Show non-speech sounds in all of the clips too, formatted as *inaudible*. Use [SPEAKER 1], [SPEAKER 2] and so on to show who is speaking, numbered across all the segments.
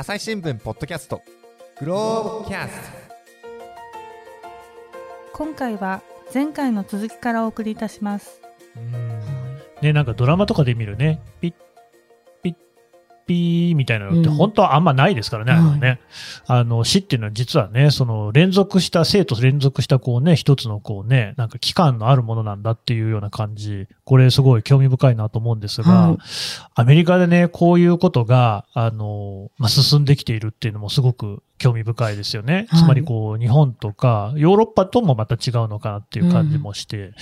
[SPEAKER 1] 朝日新聞ポッドキャスト。グローブキャスト。
[SPEAKER 2] 今回は前回の続きからお送りいたします。
[SPEAKER 3] ね、なんかドラマとかで見るね、ピッ、ピーみたいなのって本当はあんまないですからね、あのね。あの、死っていうのは実はね、その連続した、生と連続したこうね、一つのこうね、なんか期間のあるものなんだっていうような感じ、これすごい興味深いなと思うんですが、
[SPEAKER 4] はい。
[SPEAKER 3] アメリカでね、こういうことが、あの、まあ、進んできているっていうのもすごく興味深いですよね。
[SPEAKER 4] はい。
[SPEAKER 3] つまりこう、日本とか、ヨーロッパともまた違うのかなっていう感じもして、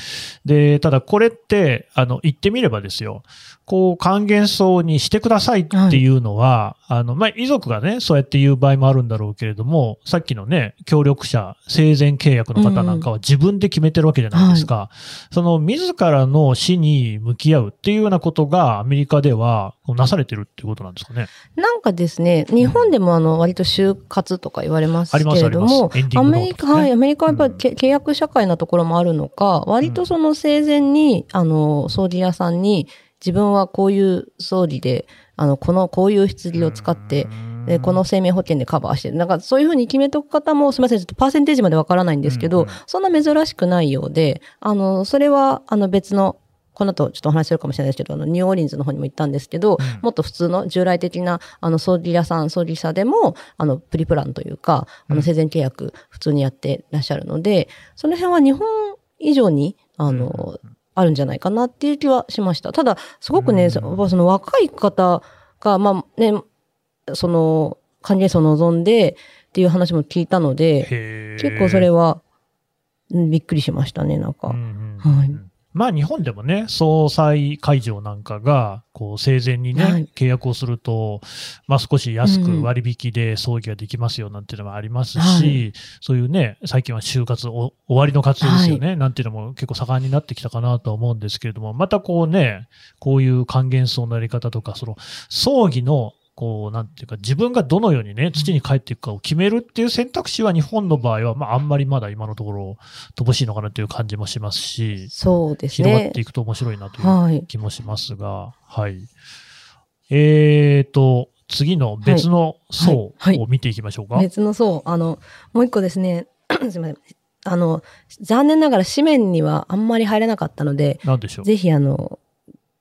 [SPEAKER 3] で、ただこれって、あの、言ってみればですよ、こう、還元層にしてくださいっていうのは、あの、まあ、遺族がね、そうやって言う場合もあるんだろうけれども、さっきのね、協力者、生前契約の方なんかは自分で決めてるわけじゃないですか。その、自らの死に向き合うっていうようなことが、アメリカではなされてるっていうことなんですかね。
[SPEAKER 4] なんかですね、日本でもあの、割と就活とか言われますけれどもアメリカ、はい、アメリカはやっぱりけ契約社会なところもあるのか、割とその生前に、あの、葬儀屋さんに、自分はこういう葬儀で、あの、この、こういう棺を使って、で、この生命保険でカバーしてる。なんかそういうふうに決めとく方も、すみません、ちょっとパーセンテージまでわからないんですけど、
[SPEAKER 3] うんうん。
[SPEAKER 4] そんな珍しくないようで、あの、それは、あの別の、この後ちょっとお話しするかもしれないですけど、あの、ニューオーリンズの方にも行ったんですけど、
[SPEAKER 3] うん。
[SPEAKER 4] もっと普通の従来的な、あの、葬儀屋さん、葬儀社でも、あの、プリプランというか、あの、
[SPEAKER 3] うん。
[SPEAKER 4] 生前契約、普通にやってらっしゃるので、その辺は日本以上に、あの、あるんじゃないかなっていう気はしました。ただ、すごくね、
[SPEAKER 3] うん。
[SPEAKER 4] そその若い方が、まあね、その、還元層を望んでっていう話も聞いたので、結構それは、うんびっくりしましたね、なんか。
[SPEAKER 3] うんうん。
[SPEAKER 4] はい
[SPEAKER 3] まあ日本でもね、総裁会場なんかが、こう生前にね、
[SPEAKER 4] はい。
[SPEAKER 3] 契約をすると、まあ少し安
[SPEAKER 4] うん
[SPEAKER 3] く割引で葬儀ができますよなんていうのもありますし、
[SPEAKER 4] はい。
[SPEAKER 3] そういうね、最近は就活お終わりの活動ですよね、なんていうのも結構盛んになってきたかなとは思うんですけれども、またこうね、こういう還元層のやり方とか、その葬儀のこう、なんていうか、自分がどのようにね、土に帰っていくかを決めるっていう選択肢は日本の場合は、まあ、あんまりまだ今のところ乏しいのかなという感じもしますし、
[SPEAKER 4] そうですね
[SPEAKER 3] 広がって。いくと面白いなという
[SPEAKER 4] はい。
[SPEAKER 3] 気もしますが、はい。えーと、次の別の層
[SPEAKER 4] はいはい
[SPEAKER 3] を見ていきましょうか。
[SPEAKER 4] 別の層、あの、もう一個ですね、*clears throat* すいません。あの、残念ながら紙面にはあんまり入れなかったので、
[SPEAKER 3] なんでしょう？
[SPEAKER 4] ぜひあの、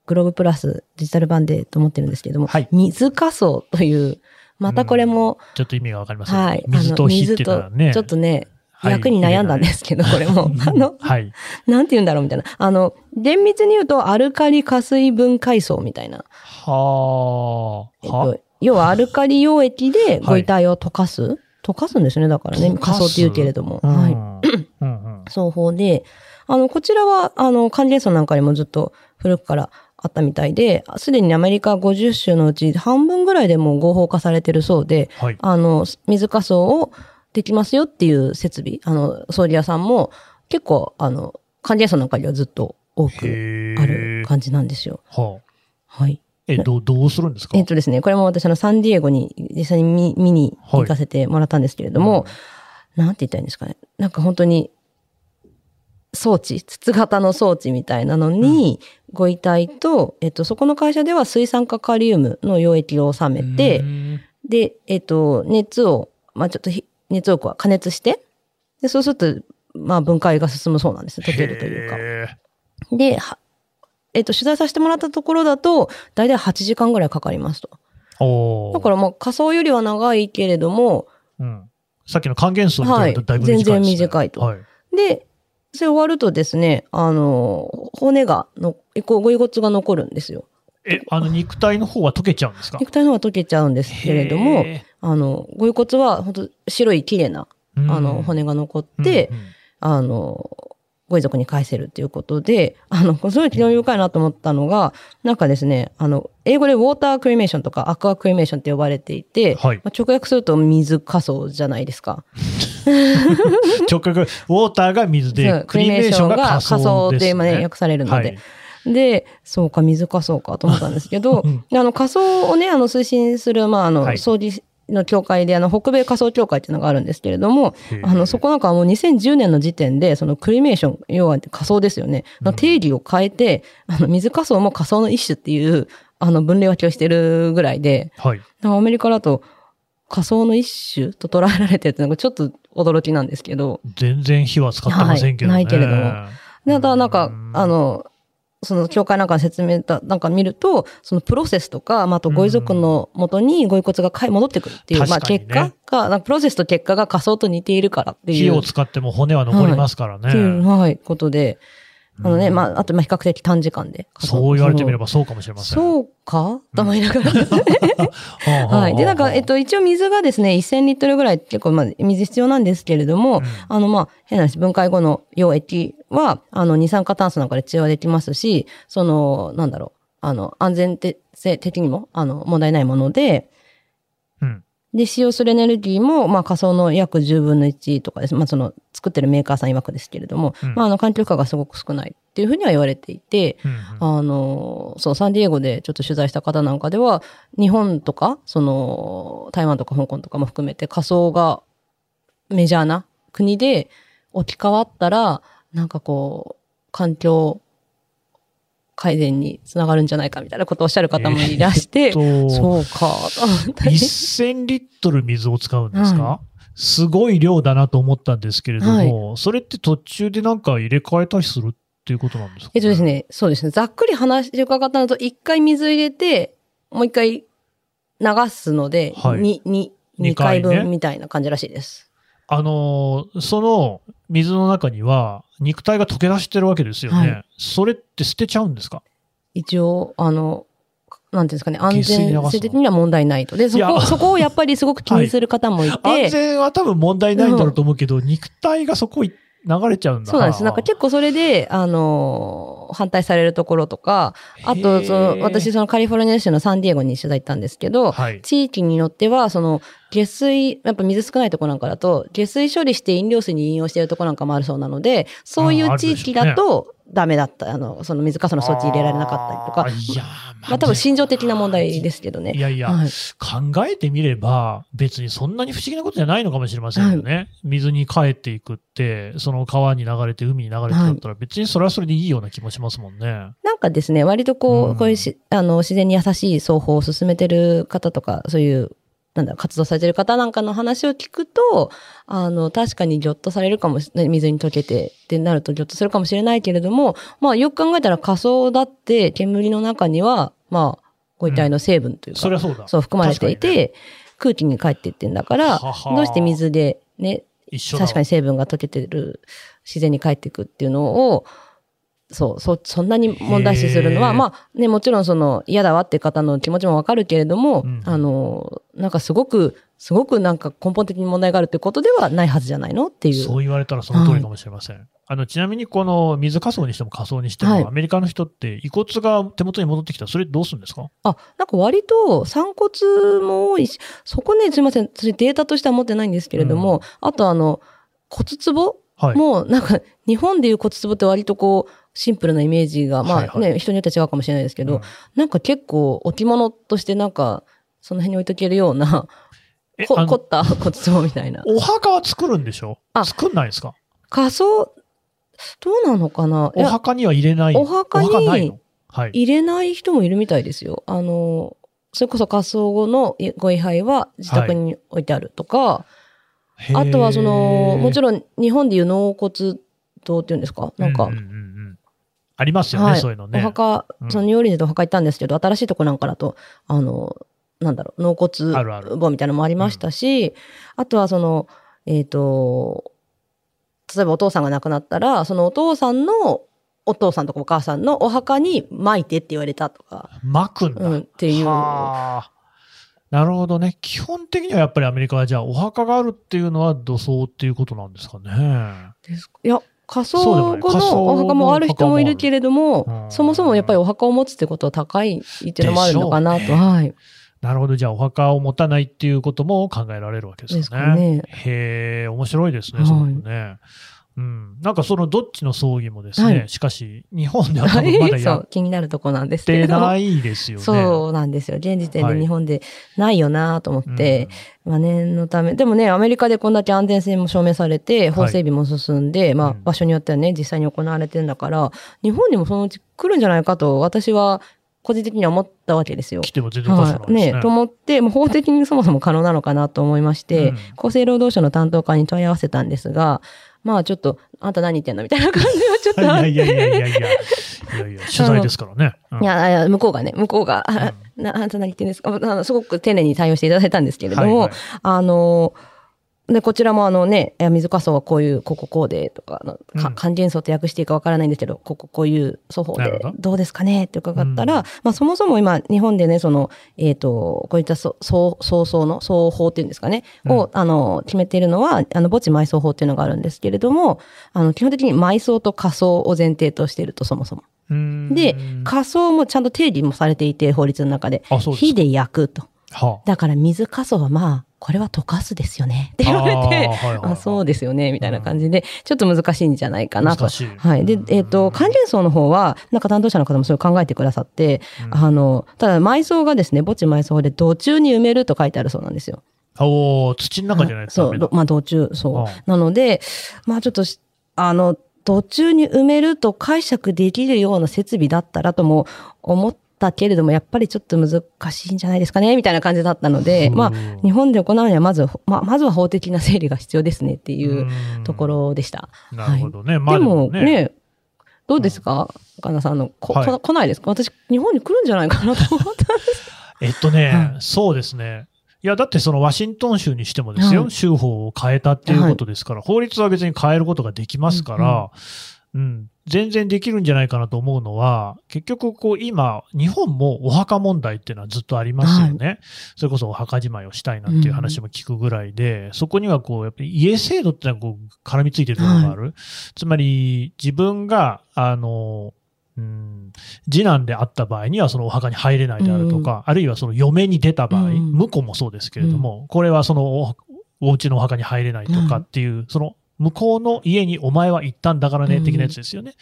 [SPEAKER 4] グローブプラスデジタル版でと思ってるんですけれども、
[SPEAKER 3] はい
[SPEAKER 4] 水仮想という、またこれも、
[SPEAKER 3] ちょっと意味がわかりません。
[SPEAKER 4] はい。
[SPEAKER 3] 水と火っていうのはね。
[SPEAKER 4] ちょっとね、
[SPEAKER 3] はい
[SPEAKER 4] 役に悩んだんですけど、これも。*laughs* あの、
[SPEAKER 3] はい。
[SPEAKER 4] なんて言うんだろうみたいな。あの、厳密に言うと、アルカリ加水分解層みたいな。
[SPEAKER 3] はあ。
[SPEAKER 4] えっ
[SPEAKER 3] は
[SPEAKER 4] と、要はアルカリ溶液でご遺体を溶かす、溶かすんですね、だからね。仮想って言うけれども。
[SPEAKER 3] うん
[SPEAKER 4] はい。
[SPEAKER 3] うんうん
[SPEAKER 4] 双方で、あの、こちらは、あの、還元層なんかにもずっと古くからあったみたいで、すでにアメリカ50州のうち半分ぐらいでもう合法化されてるそうで、
[SPEAKER 3] はい。
[SPEAKER 4] あの、水仮想をできますよっていう設備、あの、葬儀屋さんも結構、あの、還元層なんかにはずっと多く
[SPEAKER 3] へ
[SPEAKER 4] ある
[SPEAKER 3] ー
[SPEAKER 4] 感じなんですよ。
[SPEAKER 3] はあ。
[SPEAKER 4] はい。
[SPEAKER 3] え、どう、どうするんですか？
[SPEAKER 4] えっとですね、これも私あのサンディエゴに実際に見見に行かせてもらったんですけれども、なんて言ったらいいんですかね。なんか本当に、装置、筒型の装置みたいなのに、ご遺体と、えっと、そこの会社では水酸化カリウムの溶液を収めて
[SPEAKER 3] う、ん
[SPEAKER 4] で、えっと、熱を、まあちょっとひ熱を加熱して、で、そうすると、まあ分解が進むそうなんです。溶けるというか。
[SPEAKER 3] へ
[SPEAKER 4] で、はえっと、取材させてもらったところだと、だいたい8時間ぐらいかかりますと。だからまあ仮想よりは長いけれども、
[SPEAKER 3] うん。さっきの還元数みた
[SPEAKER 4] はいい
[SPEAKER 3] なのとだいぶ短いです、ね
[SPEAKER 4] 全然短いと
[SPEAKER 3] はい。
[SPEAKER 4] で、それ終わるとですね、あの、骨がの、ご遺骨が残るんですよ。
[SPEAKER 3] え、あの肉体の方は溶けちゃうんですか？
[SPEAKER 4] 肉体の方は溶けちゃうんですけれども、
[SPEAKER 3] へ
[SPEAKER 4] あの、ご遺骨は本当白い綺麗な、
[SPEAKER 3] ー
[SPEAKER 4] あの、骨が残って、
[SPEAKER 3] うんうん
[SPEAKER 4] あの、ご遺族に返せるっていうことで、あの、すごい興味深いなと思ったのが、なんかですね、あの、英語でウォータークリメーションとかアクアクリメーションって呼ばれていて、
[SPEAKER 3] はい。
[SPEAKER 4] まあ直訳すると水仮想じゃないですか。*laughs* *laughs*
[SPEAKER 3] 直訳、ウォーターが水
[SPEAKER 4] そう
[SPEAKER 3] で、クリメーションが仮
[SPEAKER 4] 仮
[SPEAKER 3] 想です、ね。
[SPEAKER 4] 想で訳されるので。
[SPEAKER 3] はい。
[SPEAKER 4] で、そうか、水仮想かと思ったんですけど、あの仮想をね、あの推進する、まあ、あの、
[SPEAKER 3] はい。
[SPEAKER 4] 掃除の協会で、あの、北米仮想協会っていうのがあるんですけれどもあの、そこなんかはもう2010年の時点で、そのクリメーション、要は仮想ですよね、の定義を変えて、あの、水仮想も仮想の一種っていう、あの、分類分けをしてるぐらいで、
[SPEAKER 3] はい。
[SPEAKER 4] アメリカだと、仮想の一種と捉えられてるってなんかちょっと驚きなんですけど。
[SPEAKER 3] 全然火は使ってませんけどね。
[SPEAKER 4] はいないけれどもでただなんか
[SPEAKER 3] うん、
[SPEAKER 4] あの、その教会なんかの説明だ、なんか見ると、そのプロセスとか、まあ、あとご遺族のもとにご遺骨が帰戻ってくるっていう、まあ
[SPEAKER 3] 確かに
[SPEAKER 4] 結
[SPEAKER 3] ね
[SPEAKER 4] 果が、プロセスと結果が仮想と似ているからっていう。
[SPEAKER 3] 火を使っても骨は残りますからね。
[SPEAKER 4] っていう、はい、ことで、あのね、
[SPEAKER 3] うん
[SPEAKER 4] まあ、あと、まあ、比較的短時間で。
[SPEAKER 3] そう言われてみればそうかもしれません。
[SPEAKER 4] そうか？と思いながら。
[SPEAKER 3] は
[SPEAKER 4] い。で、なんか、えっ、と、一応水がですね、1000リットルぐらい結構、まあ、水必要なんですけれども、
[SPEAKER 3] うん。
[SPEAKER 4] あの、まあ、変な話、分解後の溶液は、あの、二酸化炭素なんかで中和できますし、その、なんだろう、あの、安全性的にも、あの、問題ないもので、
[SPEAKER 3] うん。
[SPEAKER 4] で、使用するエネルギーも、まあ、仮想の約10分の1とかです。まあ、その、作ってるメーカーさん曰くですけれども、
[SPEAKER 3] うん。
[SPEAKER 4] まあ、あの、環境負荷がすごく少ないっていうふうには言われていて、
[SPEAKER 3] うんうん。
[SPEAKER 4] あの、そう、サンディエゴでちょっと取材した方なんかでは、日本とか、その、台湾とか香港とかも含めて仮想がメジャーな国で置き換わったら、なんかこう、環境改善につながるんじゃないかみたいなことをおっしゃる方もいらして、
[SPEAKER 3] と
[SPEAKER 4] そうか、と思ったり
[SPEAKER 3] 1000リットル水を使うんですか、すごい量だなと思ったんですけれども、それって途中でなんか入れ替えたりするっていうことなんですか、
[SPEAKER 4] えっとです。ね、そうですね。ざっくり話伺ったのと、一回水入れて、もう一回流すので、
[SPEAKER 3] はい
[SPEAKER 4] に、に、
[SPEAKER 3] 二
[SPEAKER 4] 二回
[SPEAKER 3] 回ね
[SPEAKER 4] 分みたいな感じらしいです。
[SPEAKER 3] あのーその水の中には肉体が溶け出してるわけですよね。
[SPEAKER 4] はい
[SPEAKER 3] それって捨てちゃうんですか？
[SPEAKER 4] 一応、あの、なんていうんですかね、安全性的には問題ないと。で、そこ、そこをやっぱりすごく気にする方もいて、
[SPEAKER 3] 安全は多分問題ないんだろうと思うけど、肉体がそこい流れちゃうんだ
[SPEAKER 4] そうなんです。なんか結構それで、あの、反対されるところとか、あと、その、私、そのカリフォルニア州のサンディエゴに取材行ったんですけど、
[SPEAKER 3] はい。
[SPEAKER 4] 地域によっては、その、下水、やっぱ水少ないところなんかだと、下水処理して飲料水に飲用しているところなんかもあるそうなので、そういう地域だとダメだった。あの、その水かさの装置入れられなかったりとか
[SPEAKER 3] いやー
[SPEAKER 4] まあ多分心情的な問題ですけどね。
[SPEAKER 3] いやいや、
[SPEAKER 4] はい
[SPEAKER 3] 考えてみれば、別にそんなに不思議なことじゃないのかもしれませんよね。水に帰っていくって、その川に流れて、海に流れてだったら、別にそれはそれでいいような気もしますもんね。
[SPEAKER 4] なんかですね、割とこう、
[SPEAKER 3] うん
[SPEAKER 4] こういうし、あの、自然に優しい奏法を進めてる方とか、そういう、なんだ活動されてる方なんかの話を聞くと、あの、確かにギョッとされるかもしれない、水に溶けてってなるとギョッとするかもしれないけれども、まあよく考えたら仮想だって煙の中には、まあ、ご遺体の成分というか、
[SPEAKER 3] それはそうだ。
[SPEAKER 4] そう含まれてい
[SPEAKER 3] 確かにね。
[SPEAKER 4] て、空気に帰っていってんだから、
[SPEAKER 3] はは
[SPEAKER 4] どうして水でね、確かに成分が溶けてる、自然に帰っていくっていうのを、そう、そ、そんなに問題視するのは、まあね、もちろんその嫌だわっていう方の気持ちもわかるけれども、
[SPEAKER 3] うん
[SPEAKER 4] あの、なんかすごく、すごくなんか根本的に問題があるっていうことではないはずじゃないのっていう。
[SPEAKER 3] そう言われたらその通りかもしれません。あの、ちなみにこの水仮想にしても仮想にしても、
[SPEAKER 4] はい。
[SPEAKER 3] アメリカの人って遺骨が手元に戻ってきたら、それどうするんですか？
[SPEAKER 4] あ、なんか割と散骨も多いし、そこね、すいません、それデータとしては持ってないんですけれども、あとあの、骨壺
[SPEAKER 3] はい。
[SPEAKER 4] もうなんか日本でいう骨壺って割とこうシンプルなイメージが、まあね、
[SPEAKER 3] はいはい。
[SPEAKER 4] 人によっては違うかもしれないですけど、
[SPEAKER 3] うん。
[SPEAKER 4] なんか結構置物としてなんかその辺に置いとけるような、こ凝った骨壺みたいな。
[SPEAKER 3] お墓は作るんでしょ？
[SPEAKER 4] あ
[SPEAKER 3] 作んないですか？
[SPEAKER 4] 仮装、どうなのかな？
[SPEAKER 3] お墓には入れない？
[SPEAKER 4] お墓に。入れない人もいるみたいですよ。あの、それこそ仮装後のご位牌は自宅に置いてあるとか、あとはその、もち
[SPEAKER 3] ろん、
[SPEAKER 4] 日本でいう納骨堂っていうんですか？なんか、
[SPEAKER 3] うんうんありますよね、
[SPEAKER 4] はい
[SPEAKER 3] そういうのね。
[SPEAKER 4] お墓
[SPEAKER 3] う、ん
[SPEAKER 4] そのニューオーリンズでお墓行ったんですけど、新しいとこなんかだと、あの、なんだろう、納骨
[SPEAKER 3] あるある
[SPEAKER 4] 墓みたいなのもありましたし、あとはその、えっ、と、例えばお父さんが亡くなったら、そのお父さんのお父さんとかお母さんのお墓に巻いてって言われたとか、
[SPEAKER 3] 巻くんだ。
[SPEAKER 4] うん、っていう。
[SPEAKER 3] はあなるほどね。基本的にはやっぱりアメリカはじゃあお墓があるっていうのは土葬っていうことなんですかね。
[SPEAKER 4] ですいや、仮想後のお墓もある人もいるけれども
[SPEAKER 3] う、ん
[SPEAKER 4] そもそもやっぱりお墓を持つってことは高いっていうのもあるのかなと。
[SPEAKER 3] ね
[SPEAKER 4] はい。
[SPEAKER 3] なるほど。じゃあお墓を持たないっていうことも考えられるわけですね。
[SPEAKER 4] ですかね
[SPEAKER 3] へえ、面白いですね、
[SPEAKER 4] はい
[SPEAKER 3] そのね。うん。なんかそのどっちの葬儀もですね、
[SPEAKER 4] はい
[SPEAKER 3] しかし日本では多分まだ *laughs*
[SPEAKER 4] そ
[SPEAKER 3] や
[SPEAKER 4] 気になるとこなんですけども。
[SPEAKER 3] ないですよね。
[SPEAKER 4] そうなんですよ。現時点
[SPEAKER 3] はい
[SPEAKER 4] で日本でないよなと思
[SPEAKER 3] うん
[SPEAKER 4] って、まあ念のため。でもね、アメリカでこんだけ安全性も証明されて、法整備も進んで、まあ
[SPEAKER 3] うん
[SPEAKER 4] 場所によってはね、実際に行われてるんだから、日本にもそのうち来るんじゃないかと私は個人的には思ったわけですよ。
[SPEAKER 3] 来ても全然おかしくない
[SPEAKER 4] はい。
[SPEAKER 3] ですね。
[SPEAKER 4] ねと思って、もう法的にそもそも可能なのかなと思いまして、
[SPEAKER 3] うん
[SPEAKER 4] 厚生労働省の担当課に問い合わせたんですが、まあちょっと、あんた何言ってんのみたいな感じはちょっとあって。
[SPEAKER 3] いやいやいやいやいやいや。い *laughs* や取材ですからね。うん
[SPEAKER 4] いや、いや向こうがね、向こうが、*laughs* あなあんた何言ってんですかあのすごく丁寧に対応していただいたんですけれども、
[SPEAKER 3] はいはい
[SPEAKER 4] あの、で、こちらもあのね、水仮想はこういう、こここうで、とか、あのか
[SPEAKER 3] うん
[SPEAKER 4] 還元層って訳していいかわからないんですけど、こここういう双方で
[SPEAKER 3] ど
[SPEAKER 4] どうですかねって伺ったら、
[SPEAKER 3] うん
[SPEAKER 4] まあそもそも今、日本でね、その、えっ、と、こういったそ双双層の、双方っていうんですかね、を、あの、決めているのは、あの、墓地埋葬法っていうのがあるんですけれども、あの、基本的に埋葬と仮葬を前提としていると、そもそも。
[SPEAKER 3] うん
[SPEAKER 4] で、仮想もちゃんと定義もされていて、法律の中で。
[SPEAKER 3] で
[SPEAKER 4] 火で焼くと。
[SPEAKER 3] は
[SPEAKER 4] だから水仮想はまあ、これは溶かすですよね。って言われて、
[SPEAKER 3] あーはいはい
[SPEAKER 4] そうですよね、みたいな感じで、ちょっと難しいんじゃないかなと。
[SPEAKER 3] 難しい
[SPEAKER 4] はい。で、えっ、と、関連層の方は、なんか担当者の方もそれを考えてくださって、
[SPEAKER 3] うん
[SPEAKER 4] あの、ただ埋葬がですね、墓地埋葬で土中に埋めると書いてあるそうなんですよ。
[SPEAKER 3] おー土の中じゃないと
[SPEAKER 4] そう、
[SPEAKER 3] ダメだ
[SPEAKER 4] ど。まあ、道中、そう。
[SPEAKER 3] ああ
[SPEAKER 4] なので、まあ、ちょっとし、あの、途中に埋めると解釈できるような設備だったらとも思ったけれども、やっぱりちょっと難しいんじゃないですかね、みたいな感じだったので、
[SPEAKER 3] うん。
[SPEAKER 4] まあ、日本で行うにはまず、まあ、まずは法的な整理が必要ですねっていうところでした。
[SPEAKER 3] なるほどね。まあ
[SPEAKER 4] でもね、どうですか岡田さんあの、こ、
[SPEAKER 3] はい
[SPEAKER 4] こ来ないですか？私、日本に来るんじゃないかなと思ったんです。*laughs*
[SPEAKER 3] えっとね、
[SPEAKER 4] はい。
[SPEAKER 3] そうですね。いや、だってそのワシントン州にしてもですよ、
[SPEAKER 4] はい。
[SPEAKER 3] 州法を変えたっていうことですから、法律は別に変えることができますから、うん、全然できるんじゃないかなと思うのは、結局こう今、日本もお墓問題っていうのはずっとありますよね。それこそお墓じまいをしたいなんていう話も聞くぐらいで、そこにはこう、やっぱり家制度ってのはこう絡みついてるところがある。つまり、自分が、あの、うん、次男であった場合にはそのお墓に入れないであるとか、あるいはその嫁に出た場合、
[SPEAKER 4] うん。
[SPEAKER 3] 婿もそうですけれども、これはそのおお家のお墓に入れないとかっていう、その向こうの家にお前は行ったんだからね、
[SPEAKER 4] うん
[SPEAKER 3] 的なやつですよね。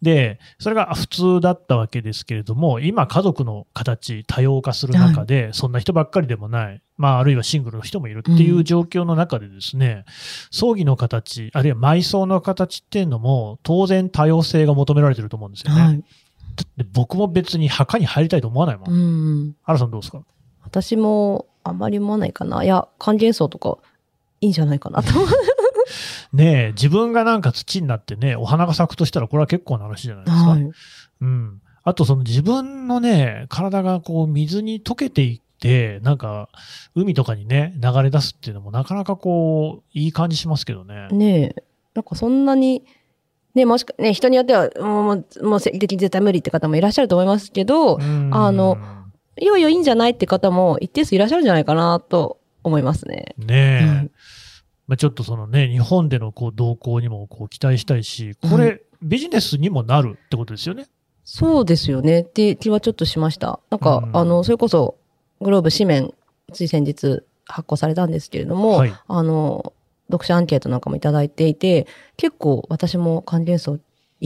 [SPEAKER 3] で、それが普通だったわけですけれども、今家族の形多様化する中で、そんな人ばっかりでもない、まああるいはシングルの人もいるっていう状況の中でですね、葬儀の形、あるいは埋葬の形っていうのも当然多様性が求められてると思うんですよね。
[SPEAKER 4] はい。
[SPEAKER 3] だって僕も別に墓に入りたいと思わないもん。
[SPEAKER 4] うん。
[SPEAKER 3] 原さんどうですか？
[SPEAKER 4] 私もあんまり思わないかな。いや、還元層とかいいんじゃないかなと思う。*laughs*
[SPEAKER 3] ねえ、自分がなんか土になってね、お花が咲くとしたらこれは結構な話じゃないですか。
[SPEAKER 4] はい。
[SPEAKER 3] うん。あとその自分のね、体がこう水に溶けていって、なんか海とかにね、流れ出すっていうのもなかなかこう、いい感じしますけどね。
[SPEAKER 4] ねえ、なんかそんなに、ねもしか、ね、人によっては、もう、もう生理的に絶対無理って方もいらっしゃると思いますけど、
[SPEAKER 3] うん
[SPEAKER 4] あの、いよいよいいんじゃないって方も一定数いらっしゃるんじゃないかなと思いますね。
[SPEAKER 3] ねえ。
[SPEAKER 4] うん
[SPEAKER 3] まあ、ちょっとそのね、日本でのこう動向にもこう期待したいし、こ
[SPEAKER 4] う
[SPEAKER 3] れ、ビジネスにもなるってことですよね。
[SPEAKER 4] そうですよねって気はちょっとしました。なんか、
[SPEAKER 3] うん
[SPEAKER 4] あの、それこそ、グローブ紙面、つい先日発行されたんですけれども、
[SPEAKER 3] はい。
[SPEAKER 4] あの、読者アンケートなんかもいただいていて、結構私も還元層い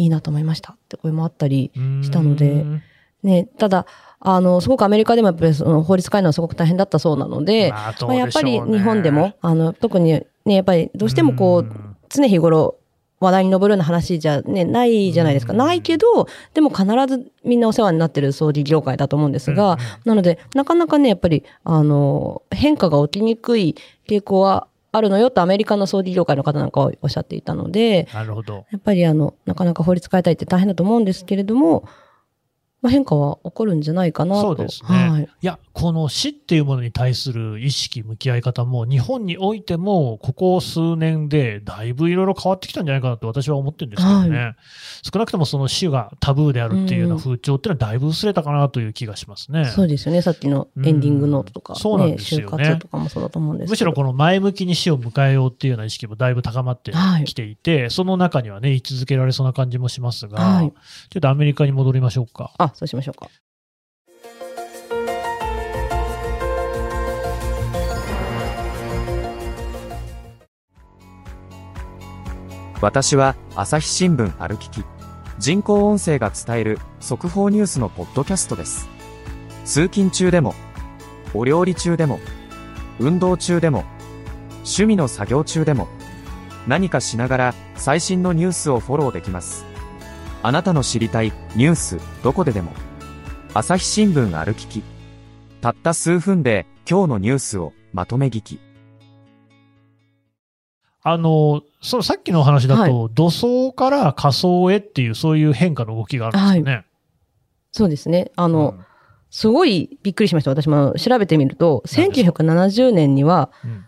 [SPEAKER 4] いなと思いましたって声もあったり、したので
[SPEAKER 3] うん
[SPEAKER 4] ね、ただ、あの、すごくアメリカでもやっぱりその法律変えるのはすごく大変だったそうなので、
[SPEAKER 3] まあどう
[SPEAKER 4] まあ、やっぱり日本でも、あの、特にね、やっぱりどうしてもこう、
[SPEAKER 3] ん
[SPEAKER 4] 常日頃話題に上るような話じゃね、ないじゃないですか。
[SPEAKER 3] うん
[SPEAKER 4] ないけど、でも必ずみんなお世話になってる葬儀業界だと思うんですが、
[SPEAKER 3] うん
[SPEAKER 4] なので、なかなかね、やっぱり、あの、変化が起きにくい傾向はあるのよとアメリカの葬儀業界の方なんかはおっしゃっていたので、
[SPEAKER 3] なるほど。
[SPEAKER 4] やっぱりあの、なかなか法律変えたいって大変だと思うんですけれども、まあ、変化は起こるんじゃないかなと。
[SPEAKER 3] そうですね。
[SPEAKER 4] はい
[SPEAKER 3] い、。や、この死っていうものに対する意識、向き合い方も、日本においても、ここ数年でだいぶいろいろ変わってきたんじゃないかなと私は思ってるんですけどね。
[SPEAKER 4] は
[SPEAKER 3] 少なくともその死がタブーであるっていうような風潮っていうのはだいぶ薄れたかなという気がしますね。
[SPEAKER 4] そうですよね。さっきのエンディングノートとか、
[SPEAKER 3] うんそうなん
[SPEAKER 4] ね、
[SPEAKER 3] ですよね
[SPEAKER 4] 就活とかもそうだと思うんですけど。
[SPEAKER 3] むしろこの前向きに死を迎えようっていうような意識もだいぶ高まってきていて、その中にはね、居続けられそうな感じもしますが、
[SPEAKER 4] はい
[SPEAKER 3] ちょっとアメリカに戻りましょうか。
[SPEAKER 4] そうしましょうか。
[SPEAKER 5] 私は朝日新聞歩きき。人工音声が伝える速報ニュースのポッドキャストです。通勤中でも、お料理中でも、運動中でも、趣味の作業中でも、何かしながら最新のニュースをフォローできます。あなたの知りたいニュースどこででも、朝日新聞ある聞き。たった数分で今日のニュースをまとめ聞き。
[SPEAKER 3] あの、そう、さっきのお話だと、土葬から仮想へっていう、そういう変化の動きがあるんですよね。
[SPEAKER 4] そうですね。あの、
[SPEAKER 3] うん
[SPEAKER 4] すごいびっくりしました。私も調べてみると、
[SPEAKER 3] 何ですか
[SPEAKER 4] ？1970年には
[SPEAKER 3] うん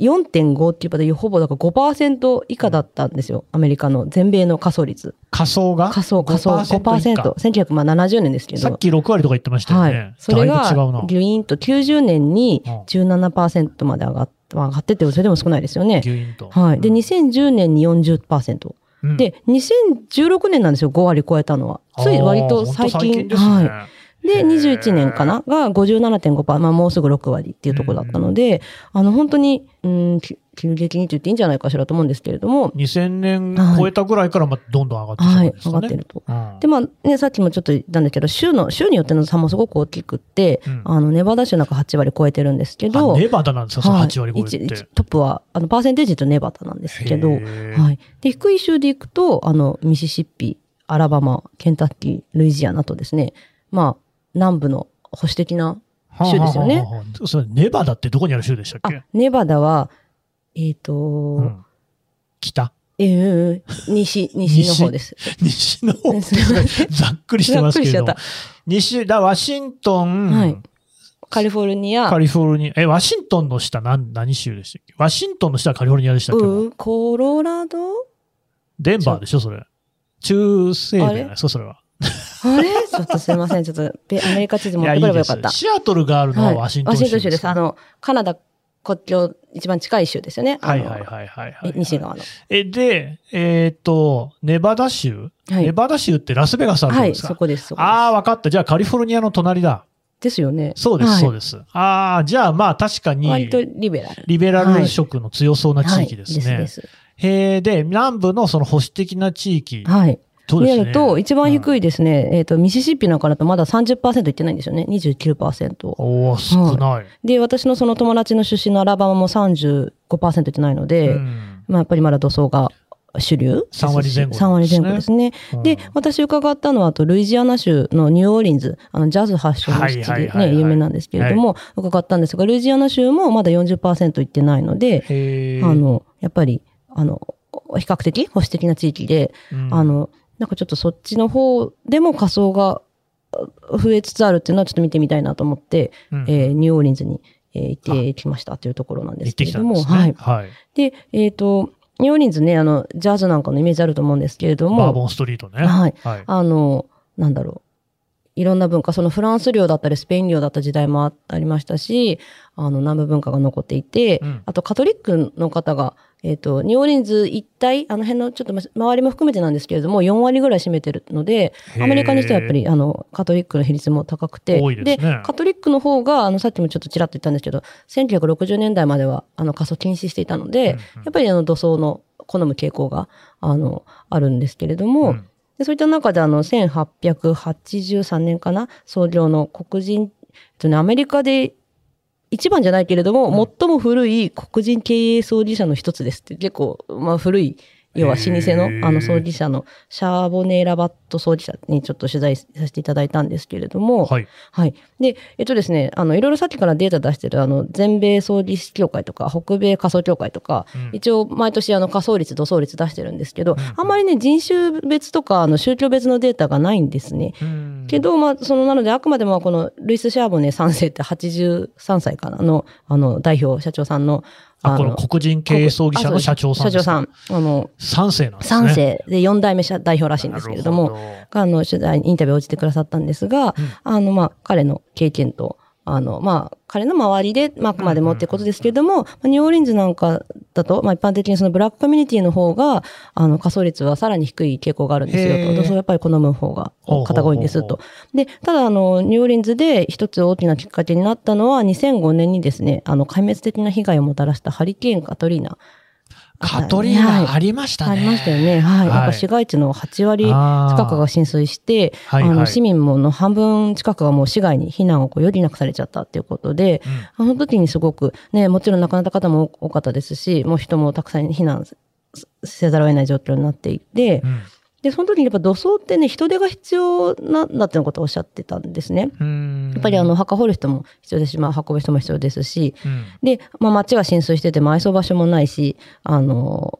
[SPEAKER 4] 4.5っていう場でほぼだから5%以下だったんですよ。アメリカの全米の仮想率。
[SPEAKER 3] 仮想が？
[SPEAKER 4] 仮想、仮想
[SPEAKER 3] 5%以下
[SPEAKER 4] 5%。1970年ですけど。
[SPEAKER 3] さっき6割とか言ってましたよね。
[SPEAKER 4] はい。それがギュイーンと90年に
[SPEAKER 3] うん
[SPEAKER 4] 17%まで上がっ上がってって、それでも少ないですよね。
[SPEAKER 3] ギュイーンと。
[SPEAKER 4] はい。で、
[SPEAKER 3] うん
[SPEAKER 4] 2010年に40%。
[SPEAKER 3] うん
[SPEAKER 4] で、2016年なんですよ、5割超えたのは。つい割と最近。
[SPEAKER 3] 本当ですね
[SPEAKER 4] はい。で、
[SPEAKER 3] へー。
[SPEAKER 4] 21年かな？が57.5%、まあもうすぐ6割っていうところだったので、あの本当に、うん、き急激にと言っていいんじゃないかしらと思うんですけれども、
[SPEAKER 3] 2000年超えたぐらいからまどんどん上がってきんですかね。
[SPEAKER 4] 上がってると。
[SPEAKER 3] うん。
[SPEAKER 4] で、まあね、さっきもちょっと言ったんですけど、州の、州によっての差もすごく大きくって、
[SPEAKER 3] うん。
[SPEAKER 4] あの、ネバダ州なんか8割超えてるんですけど、
[SPEAKER 3] あネバダなんですか、その
[SPEAKER 4] はい
[SPEAKER 3] 8割超えて。
[SPEAKER 4] 一。トップは、あの、パーセンテージとネバダなんですけど、はい。で、低い州で行くと、あの、ミシシッピ、アラバマ、ケンタッキー、ルイジアナとですね、まあ、南部の保守的な、州ですよね。
[SPEAKER 3] はあはあはあ。それネバダってどこにある州でしたっ
[SPEAKER 4] あ
[SPEAKER 3] け、
[SPEAKER 4] ネバダは、えっ、と、
[SPEAKER 3] うん。北？
[SPEAKER 4] えー、西、*laughs* 西の方です。
[SPEAKER 3] 西？の方？*laughs* ざっくりしてますけれど西、だワシントン、
[SPEAKER 4] はい。カリフォルニア。
[SPEAKER 3] カ、リフォルニア、え、ワシントンの下何、何州でしたっけ？ワシントンの下はカリフォルニアでしたっけ、
[SPEAKER 4] うんコロラド？
[SPEAKER 3] デンバーでしょ、それ。中西部じゃないですか、それは。
[SPEAKER 4] あれ？*laughs* ちょっとすいません。ちょっと、べアメリカ地図持ってくればよかった。
[SPEAKER 3] シアトルがあるのはワシントン州
[SPEAKER 4] はいワシントン州です。
[SPEAKER 3] か
[SPEAKER 4] あの、カナダ国境一番近い州ですよね。
[SPEAKER 3] はいはいはいはいはい。
[SPEAKER 4] 西側の。
[SPEAKER 3] え、で、えっ、と、ネバダ州、
[SPEAKER 4] はい
[SPEAKER 3] ネバダ州ってラスベガスあるん
[SPEAKER 4] はい、
[SPEAKER 3] ですか、
[SPEAKER 4] そこです。そこです
[SPEAKER 3] ああ、わかった。じゃあカリフォルニアの隣だ。
[SPEAKER 4] ですよね。
[SPEAKER 3] そうです、
[SPEAKER 4] はい
[SPEAKER 3] そうです。ああ、じゃあまあ確かに、
[SPEAKER 4] 割とリベラル。
[SPEAKER 3] リベラル色の強そうな地域ですね。
[SPEAKER 4] はい、ですです。
[SPEAKER 3] へえ、で、南部のその保守的な地域。
[SPEAKER 4] はい。
[SPEAKER 3] そうですね。
[SPEAKER 4] 見ると、一番低
[SPEAKER 3] い。
[SPEAKER 4] いですね、えっ、と、ミシシッピなんかだとまだ30%いってないんですよね。29%。
[SPEAKER 3] おお少ない。
[SPEAKER 4] で、私のその友達の出身のアラバマも35%いってないので、
[SPEAKER 3] うん
[SPEAKER 4] まあやっぱりまだ土葬が主流ですし。
[SPEAKER 3] 3割前後ですね
[SPEAKER 4] 3割前後ですね。
[SPEAKER 3] うん
[SPEAKER 4] で、私伺ったのは、あと、ルイジアナ州のニューオーリンズ、あの、ジャズ発祥の地
[SPEAKER 3] はいはい
[SPEAKER 4] でね、
[SPEAKER 3] はいはい
[SPEAKER 4] 有名なんですけれども、伺ったんですが、ルイジアナ州もまだ40%いってないので。あの、やっぱり、あの、比較的保守的な地域で、
[SPEAKER 3] うん
[SPEAKER 4] あ、の、なんかちょっとそっちの方でも仮想があ増えつつあるっていうのはちょっと見てみたいなと思って、
[SPEAKER 3] うん
[SPEAKER 4] えーニューオーリンズに、えー行ってきましたというところなんですけれども、
[SPEAKER 3] ね。
[SPEAKER 4] はい。
[SPEAKER 3] はい。
[SPEAKER 4] で、えっ、と、ニューオーリンズね、あの、ジャズなんかのイメージあると思うんですけれども、
[SPEAKER 3] バーボンストリートね。
[SPEAKER 4] はい。
[SPEAKER 3] はい。
[SPEAKER 4] あの、なんだろう。いろんな文化、そのフランス領だったりスペイン領だった時代もあありましたし、あの、南部文化が残っていて、
[SPEAKER 3] うん
[SPEAKER 4] あとカトリックの方が、えっ、と、ニューオーリンズ一帯、あの辺のちょっとま周りも含めてなんですけれども、4割ぐらい占めてるので、アメリカにしてはやっぱり、あの、カトリックの比率も高くて、
[SPEAKER 3] ですね。
[SPEAKER 4] カトリックの方が、あの、さっきもちょっとちらっと言ったんですけど、1960年代までは、あの、仮装禁止していたので、
[SPEAKER 3] うんうん
[SPEAKER 4] やっぱりあの、土葬の好む傾向が、あの、あるんですけれども、
[SPEAKER 3] うん。
[SPEAKER 4] でそういった中で、あの、1883年かな、創業の黒人、えっとね、アメリカで一番じゃないけれども、最も古い黒人経営葬儀社の一つですって、結構、まあ古い、要は老舗のあの葬儀社のシャーボネーラバット葬儀社にちょっと取材させていただいたんですけれども、
[SPEAKER 3] はい。
[SPEAKER 4] はい。で、えっとですね、あの、いろいろさっきからデータ出してる、あの、全米葬儀師協会とか、北米仮想協会とか、
[SPEAKER 3] うん。
[SPEAKER 4] 一応、毎年、あの、仮想率、土葬率出してるんですけど、
[SPEAKER 3] うん。
[SPEAKER 4] あんまりね、人種別とか、あの、宗教別のデータがないんですね。
[SPEAKER 3] うん
[SPEAKER 4] けど、まあ、その、なので、あくまでも、この、ルイス・シャーボネ3世って83歳かな、の、あの、代表、社長さんの、
[SPEAKER 3] あ、この黒人経営葬儀社の社長さん
[SPEAKER 4] 社長さん。あの、
[SPEAKER 3] 3世なんですね。
[SPEAKER 4] 3世。で4代目社代表らしいんですけれども、があの、取材、インタビューを応じてくださったんですが、
[SPEAKER 3] うん。
[SPEAKER 4] あの、まあ、彼の経験と、あの、まあ、彼の周りで、まあ、あくまでもってことですけれども、まあニューオーリンズなんかだと、まあ、一般的にそのブラックコミュニティの方が、あの、仮想率はさらに低い傾向があるんですよと。そうやっぱり好む方が
[SPEAKER 3] ほうほうほうほう
[SPEAKER 4] 方が多いんですと。で、ただ、あの、ニューオーリンズで一つ大きなきっかけになったのは、2005年にですね、あの、壊滅的な被害をもたらしたハリケーンカトリーナ。
[SPEAKER 3] カトリー
[SPEAKER 4] はい
[SPEAKER 3] ナありましたね。
[SPEAKER 4] ありましたよね。はい。
[SPEAKER 3] はい
[SPEAKER 4] なんか市街地の8割近くが浸水して、あの市民もの半分近くがもう市外に避難をこう余儀なくされちゃったっていうことで、
[SPEAKER 3] うん
[SPEAKER 4] あの時にすごくね、もちろん亡くなった方も多かったですし、もう人もたくさん避難せざるを得ない状況になっていて、
[SPEAKER 3] うん
[SPEAKER 4] で、その時にやっぱ土葬ってね、人手が必要なんだっていうことをおっしゃってたんですね。
[SPEAKER 3] うん
[SPEAKER 4] やっぱりあの、墓掘る人も必要ですし、まあ、運ぶ人も必要ですし、
[SPEAKER 3] うん
[SPEAKER 4] で、まあ、町が浸水してて埋葬場所もないし、あの、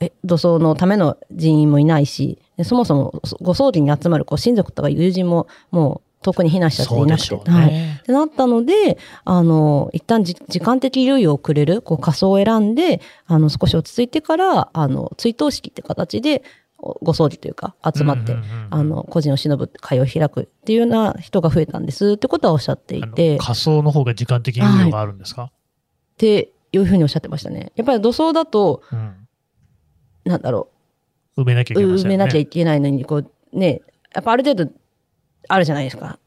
[SPEAKER 4] え土葬のための人員もいないし、でそもそもご葬儀に集まるこう親族とか友人ももう遠くに避難しちゃっていなくて、
[SPEAKER 3] そうでしょう
[SPEAKER 4] はい。
[SPEAKER 3] ね。
[SPEAKER 4] ってなったので、あの、一旦じ時間的猶予をくれる、こう仮装を選んで、あの、少し落ち着いてから、あの、追悼式って形で、おご葬儀というか、集まって、あの、個人を忍ぶ会を開くっていうような人が増えたんですってことはおっしゃっていて、っ
[SPEAKER 3] 仮想の方が時間的に猶予があるんですか、
[SPEAKER 4] ていうふうにおっしゃってましたね。やっぱり土葬だと、
[SPEAKER 3] うん
[SPEAKER 4] なんだろ
[SPEAKER 3] 埋めなきゃいけ
[SPEAKER 4] う、
[SPEAKER 3] ませんよね。
[SPEAKER 4] 埋めなきゃいけないのに、こう、ね、やっぱある程度、あるじゃないですか。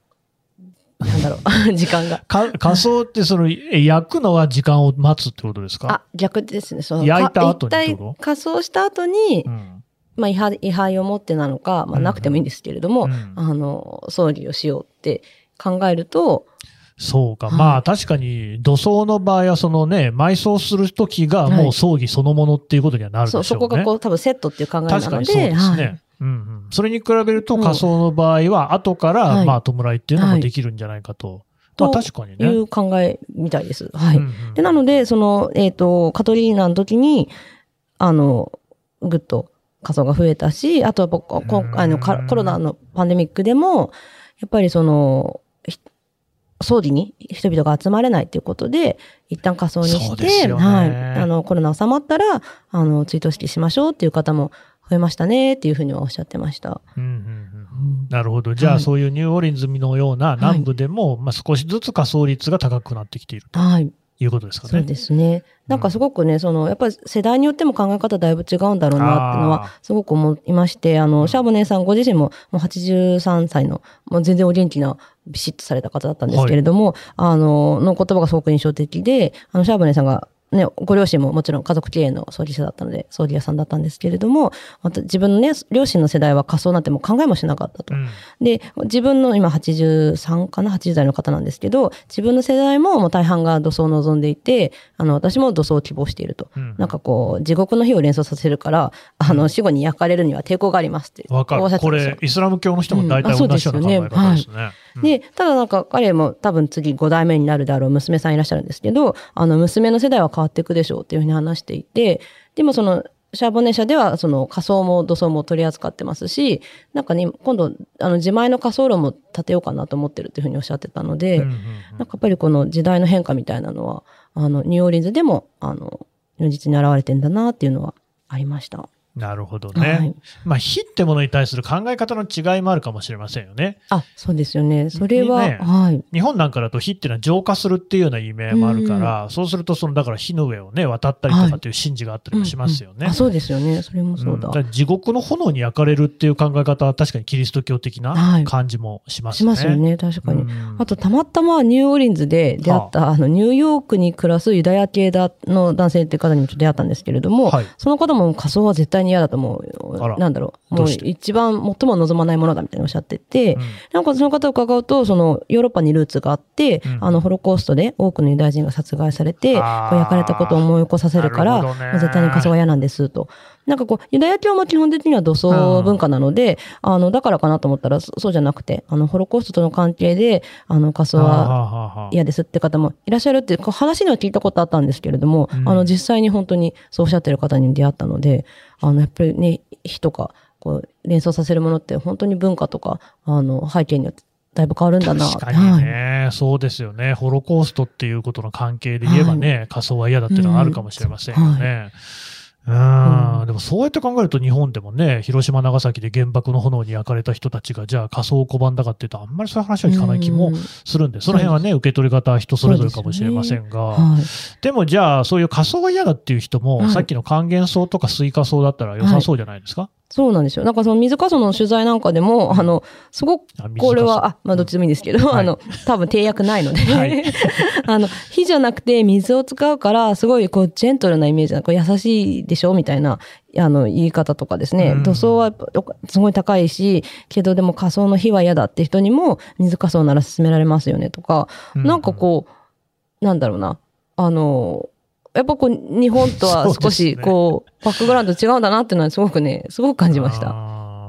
[SPEAKER 4] なんだろう、*laughs* 時間が。
[SPEAKER 3] か仮想ってその、え焼くのは時間を待つってことですか？
[SPEAKER 4] あ、逆ですね。その
[SPEAKER 3] 焼いた後に
[SPEAKER 4] か
[SPEAKER 3] ってこと？
[SPEAKER 4] 一体仮装した後に、
[SPEAKER 3] うん
[SPEAKER 4] まあ、位牌位牌を持ってなのか、まあ、なくてもいいんですけれども、
[SPEAKER 3] うん
[SPEAKER 4] あの、葬儀をしようって考えると、
[SPEAKER 3] そうか。
[SPEAKER 4] はい
[SPEAKER 3] まあ確かに土葬の場合はそのね、埋葬する時がもう葬儀そのものっていうことにはなるでしょ
[SPEAKER 4] そうう、
[SPEAKER 3] ね。
[SPEAKER 4] そこがこう、多分セットっていう考えなので、
[SPEAKER 3] 確かにそうですね。
[SPEAKER 4] はい
[SPEAKER 3] うんうん、それに比べると仮想の場合は後から、
[SPEAKER 4] はい
[SPEAKER 3] まあ弔いっていうのもできるんじゃないかと。まあ
[SPEAKER 4] と
[SPEAKER 3] 確かにね。
[SPEAKER 4] いう考えみたいです。はい。
[SPEAKER 3] うんうん
[SPEAKER 4] で、なので、その、えっ、と、カトリーナの時に、あの、ぐっと仮想が増えたし、あとは僕、こ
[SPEAKER 3] うん
[SPEAKER 4] あのかコロナのパンデミックでも、やっぱりその、ひ葬儀に人々が集まれないということで、一旦仮装にして、はい。あの、コロナ収まったら、あの、追悼式しましょうっていう方も増えましたねっていうふうにはおっしゃってました。
[SPEAKER 3] うんうんうんなるほど。じゃあ、
[SPEAKER 4] はい
[SPEAKER 3] そういうニューオーリンズのような南部でも、まあ少しずつ仮想率が高くなってきていると
[SPEAKER 4] はい。
[SPEAKER 3] いうことですかね。
[SPEAKER 4] そうですね。なんかすごくね、その、やっぱり世代によっても考え方だいぶ違うんだろうなっていうの
[SPEAKER 3] あ
[SPEAKER 4] は、すごく思いまして、あの、シャーボネーさんご自身も、もう83歳の、もう全然お元気な、ビシッとされた方だったんですけれども、あの、の言葉がすごく印象的で、あの、シャーボネーさんが、ね、ご両親ももちろん家族経営の葬儀者だったので、葬儀屋さんだったんですけれども、また自分のね、両親の世代は仮装なんてもう考えもしなかったと。
[SPEAKER 3] うん
[SPEAKER 4] で、自分の今83かな ?80 代の方なんですけど、自分の世代ももう大半が土葬を望んでいて、あの、私も土葬を希望していると。
[SPEAKER 3] うん
[SPEAKER 4] なんかこう、地獄の火を連想させるから、あの、死後に焼かれるには抵抗がありますって。
[SPEAKER 3] わかる。これ、イスラム教の人も大体同じような考え方ですね。うん
[SPEAKER 4] で、ただなんか彼も多分次5代目になるであろう娘さんいらっしゃるんですけど、あの娘の世代は変わっていくでしょうっていうふうに話していて、でもその、シャーボネ社ではその仮想も土葬も取り扱ってますし、なんかね、今度、あの自前の仮想炉も建てようかなと思ってるっていうふうにおっしゃってたので、なんかやっぱりこの時代の変化みたいなのは、あの、ニューオーリンズでも、あの、如実に現れてんだなっていうのはありました。
[SPEAKER 3] なるほど
[SPEAKER 4] は
[SPEAKER 3] ね
[SPEAKER 4] い。
[SPEAKER 3] まあ、火ってものに対する考え方の違いもあるかもしれませんよね。
[SPEAKER 4] あ、そうですよね。それは、
[SPEAKER 3] ね
[SPEAKER 4] はい。
[SPEAKER 3] 日本なんかだと火っていうのは浄化するっていうような意味もあるから、そうすると、その、だから火の上をね、渡ったりとかっていう神事があったりもしますよね。
[SPEAKER 4] あ、そうですよね。それもそうだ。
[SPEAKER 3] んから地獄の炎に焼かれるっていう考え方は確かにキリスト教的
[SPEAKER 4] は
[SPEAKER 3] ない感じもしますね。
[SPEAKER 4] しますよね。確かに。
[SPEAKER 3] うん
[SPEAKER 4] あと、たまたまニューオーリンズで出会った、あの、ニューヨークに暮らすユダヤ系だの男性っていう方にもちょっと出会ったんですけれども、
[SPEAKER 3] はい
[SPEAKER 4] その方も仮装は絶対に嫌だと思う。なんだろう。もう一番最も望まないものだみたいにおっしゃってて、
[SPEAKER 3] うん。
[SPEAKER 4] なんかその方を伺うと、そのヨーロッパにルーツがあって、
[SPEAKER 3] うん。
[SPEAKER 4] あの、ホロコーストで多くのユダヤ人が殺害されて、こう焼かれたことを思い起こさせるから、
[SPEAKER 3] ね。
[SPEAKER 4] 絶対に仮装は嫌なんですと。なんかこう、ユダヤ教も基本的には土葬文化なので、あの、だからかなと思ったら、そそうじゃなくて、あの、ホロコーストとの関係で、あの、仮装は嫌ですって方もいらっしゃるっていうこう話には聞いたことあったんですけれども、
[SPEAKER 3] うん。
[SPEAKER 4] あの、実際に本当にそうおっしゃってる方に出会ったので、あの、やっぱりね、火とか、こう、連想させるものって本当に文化とか、あの、背景によってだいぶ変わるんだな
[SPEAKER 3] 確かにね、そうですよね。ホロコーストっていうことの関係で言えばね、仮想は嫌だっていうのはあるかもしれませんよね。うん、でもそうやって考えると日本でもね、広島、長崎で原爆の炎に焼かれた人たちが、じゃあ仮想を拒んだかっていうと、あんまりそういう話は聞かない気もするんで、その辺はね、受け取り方は人それぞれかもしれませんが、
[SPEAKER 4] はい。
[SPEAKER 3] でもじゃあ、そういう仮想が嫌だっていう人も、
[SPEAKER 4] はい。
[SPEAKER 3] さっきの還元層とか水化層だったら良さそうじゃないですか、
[SPEAKER 4] そうなんですよ。なんかその水かその取材なんかでも、あの、すごく、これは、
[SPEAKER 3] か
[SPEAKER 4] あ、まあどっちでもいいんですけど、
[SPEAKER 3] はい。
[SPEAKER 4] あの、多分締約ないので、
[SPEAKER 3] はい。*laughs*
[SPEAKER 4] あの、火じゃなくて水を使うから、すごいこう、ジェントルなイメージな、こう優しいでしょみたいな、あの、言い方とかですね。
[SPEAKER 3] うん。
[SPEAKER 4] 塗装はすごい高いし、けどでも仮想の火は嫌だって人にも、水仮想なら勧められますよねとか、
[SPEAKER 3] うん。
[SPEAKER 4] なんかこう、なんだろうな、あの、やっぱこう、日本とは少し、こう、バックグラウンド違うんだなっていうのはすごくね、すごく感じました。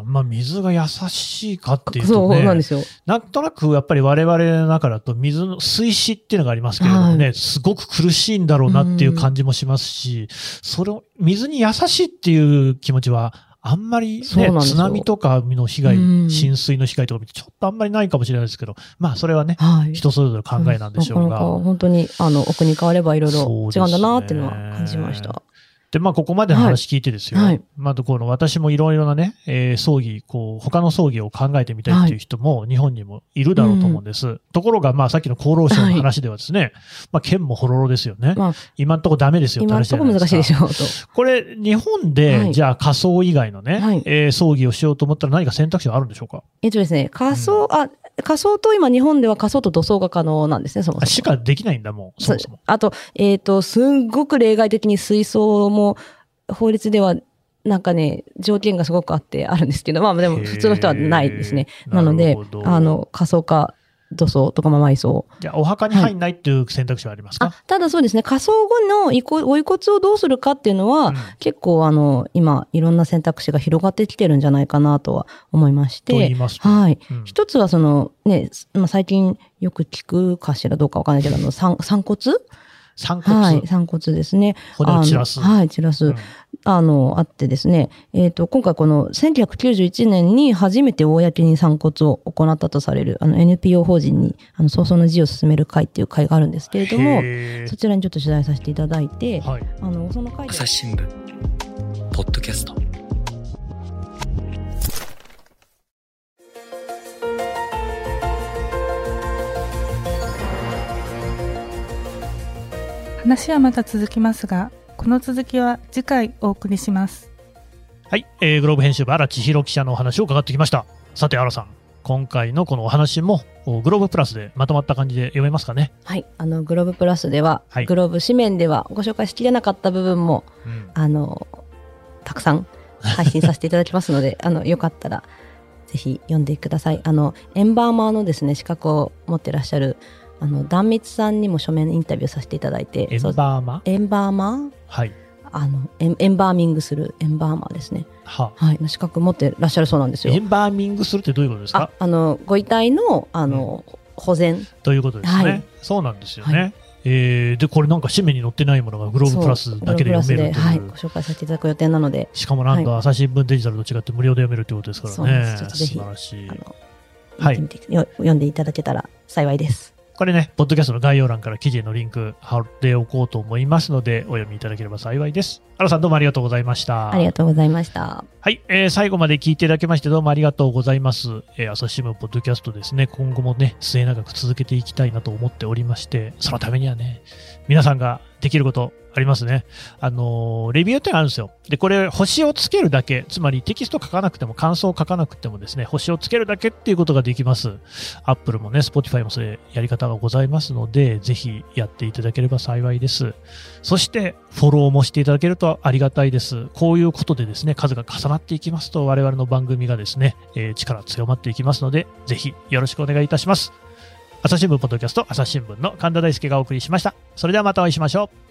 [SPEAKER 3] まあ、水が優しいかっていう
[SPEAKER 4] そう
[SPEAKER 3] とね、
[SPEAKER 4] なんですよ。
[SPEAKER 3] なんとなくやっぱり我々の中だと水の水死っていうのがありますけれどもね、
[SPEAKER 4] は
[SPEAKER 3] すごく苦しいんだろうなっていう感じもしますし、それを水に優しいっていう気持ちはあんまりね津波とかの被害、
[SPEAKER 4] うん
[SPEAKER 3] 浸水の被害とか見てちょっとあんまりないかもしれないですけど、まあそれはね、
[SPEAKER 4] はい。
[SPEAKER 3] 人それぞれ考えなんでしょうが。
[SPEAKER 4] なかなか本当に、あの、奥に変わればいろいろ違うんだなっていうのは感じました。
[SPEAKER 3] で、まあ、ここまでの話聞いてですよ。
[SPEAKER 4] はいはい
[SPEAKER 3] まあ、この私もいろいろなね、えー葬儀、こう、他の葬儀を考えてみたいっていう人も日本にもいるだろうと思うんです。ところが、まあ、さっきの厚労省の話ではですね、まあ、県もほろろですよね。
[SPEAKER 4] まあ、
[SPEAKER 3] 今んとこダメですよって話じゃないですか。
[SPEAKER 4] 難しいでしょうと。
[SPEAKER 3] これ、日本で、
[SPEAKER 4] はい
[SPEAKER 3] じゃあ仮葬以外のね、
[SPEAKER 4] はい
[SPEAKER 3] えー葬儀をしようと思ったら何か選択肢はあるんでしょうか？
[SPEAKER 4] えっとですね、仮想、あ、仮想と今日本では仮想と土葬が可能なんですね、そもそも。
[SPEAKER 3] あしかできないんだもん、そもそも。
[SPEAKER 4] あと、えっ、と、すんごく例外的に水槽も法律ではなんかね、条件がすごくあってあるんですけど、まあでも普通の人はないですね。なのであの、仮想か土葬とかまあ埋葬。
[SPEAKER 3] じゃあ、お墓に入んないっていう選択肢はありますか、
[SPEAKER 4] あ、ただそうですね、仮想後の遺骨ご遺骨をどうするかっていうのは、
[SPEAKER 3] うん
[SPEAKER 4] 結構あの、今、いろんな選択肢が広がってきてるんじゃないかなとは思いまし
[SPEAKER 3] と言い
[SPEAKER 4] て、
[SPEAKER 3] ますと。
[SPEAKER 4] はい。
[SPEAKER 3] うん
[SPEAKER 4] 一つはその、ね、まあ、最近よく聞くかしらどうかわかんないけど、あの、散散骨
[SPEAKER 3] 散骨、
[SPEAKER 4] はい、散骨ですね。
[SPEAKER 3] 骨を散らす。
[SPEAKER 4] あのはい、散らす。
[SPEAKER 3] うん
[SPEAKER 4] あの、あってですね、えっ、と、今回この1991年に初めて公に散骨を行ったとされる、あの NPO 法人に、あの、早々の字を進める会っていう会があるんですけれども、そちらにちょっと取材させていただいて、
[SPEAKER 3] はい。
[SPEAKER 4] あの、その会で
[SPEAKER 6] 朝日新聞ポッドキャスト
[SPEAKER 2] 話はまた続きますが、この続きは次回お送りします。
[SPEAKER 3] はい、えー、グローブ編集部荒千尋記者のお話を伺ってきました。さて、荒さん、今回のこのお話も、おグローブプラスでまとまった感じで読めますかね？
[SPEAKER 4] はい、あの、グローブプラスでは、
[SPEAKER 3] はい
[SPEAKER 4] グローブ紙面ではご紹介しきれなかった部分も、
[SPEAKER 3] うん、
[SPEAKER 4] あの、たくさん配信させていただきますので、*laughs* あの、よかったら、ぜひ読んでください。あの、エンバーマーのですね、資格を持ってらっしゃる、あの、壇蜜さんにも書面インタビューさせていただいて、
[SPEAKER 3] エンバーマ
[SPEAKER 4] エンバーマー？
[SPEAKER 3] はい。
[SPEAKER 4] あのエン、エンバーミングするエンバーマーですね。
[SPEAKER 3] は。
[SPEAKER 4] はい、の資格持ってらっしゃるそうなんですよ
[SPEAKER 3] エ。ンバーミングするってどういうことです
[SPEAKER 4] あ
[SPEAKER 3] か、
[SPEAKER 4] あの、ご遺体の、あの、保全。
[SPEAKER 3] ということですね。
[SPEAKER 4] はい
[SPEAKER 3] そうなんですよね。
[SPEAKER 4] は
[SPEAKER 3] えーで、これなんか紙面に載ってないものがグローブプラスだけで読めると。
[SPEAKER 4] はい、ご紹介させていただく予定なので、
[SPEAKER 3] しかもなんと朝日新聞デジタルと違って無料で読めるということですからね
[SPEAKER 4] ですちょっとぜひ
[SPEAKER 3] 素晴らしいはい
[SPEAKER 4] 読んでいただけたら幸いです。
[SPEAKER 3] これね、ポッドキャストの概要欄から記事へのリンク貼っておこうと思いますので、お読みいただければ幸いです。アラさんどうもありがとうございました。
[SPEAKER 4] ありがとうございました。
[SPEAKER 3] はい、えー最後まで聞いていただきましてどうもありがとうございます。えー朝日新聞ポッドキャストですね、今後もね、末永く続けていきたいなと思っておりまして、そのためにはね、皆さんができることありますね。あのーレビューってあるんですよ。で、これ、星をつけるだけ、つまりテキスト書かなくても、感想を書かなくてもですね、星をつけるだけっていうことができます。Apple もね、Spotify もそれやり方がございますので、ぜひやっていただければ幸いです。そして、フォローもしていただけるとありがたいです。こういうことでですね、数が重なっていきますと、我々の番組がですね、えー力強まっていきますので、ぜひよろしくお願いいたします。朝日新聞ポッドキャスト、朝日新聞の神田大輔がお送りしました。それではまたお会いしましょう。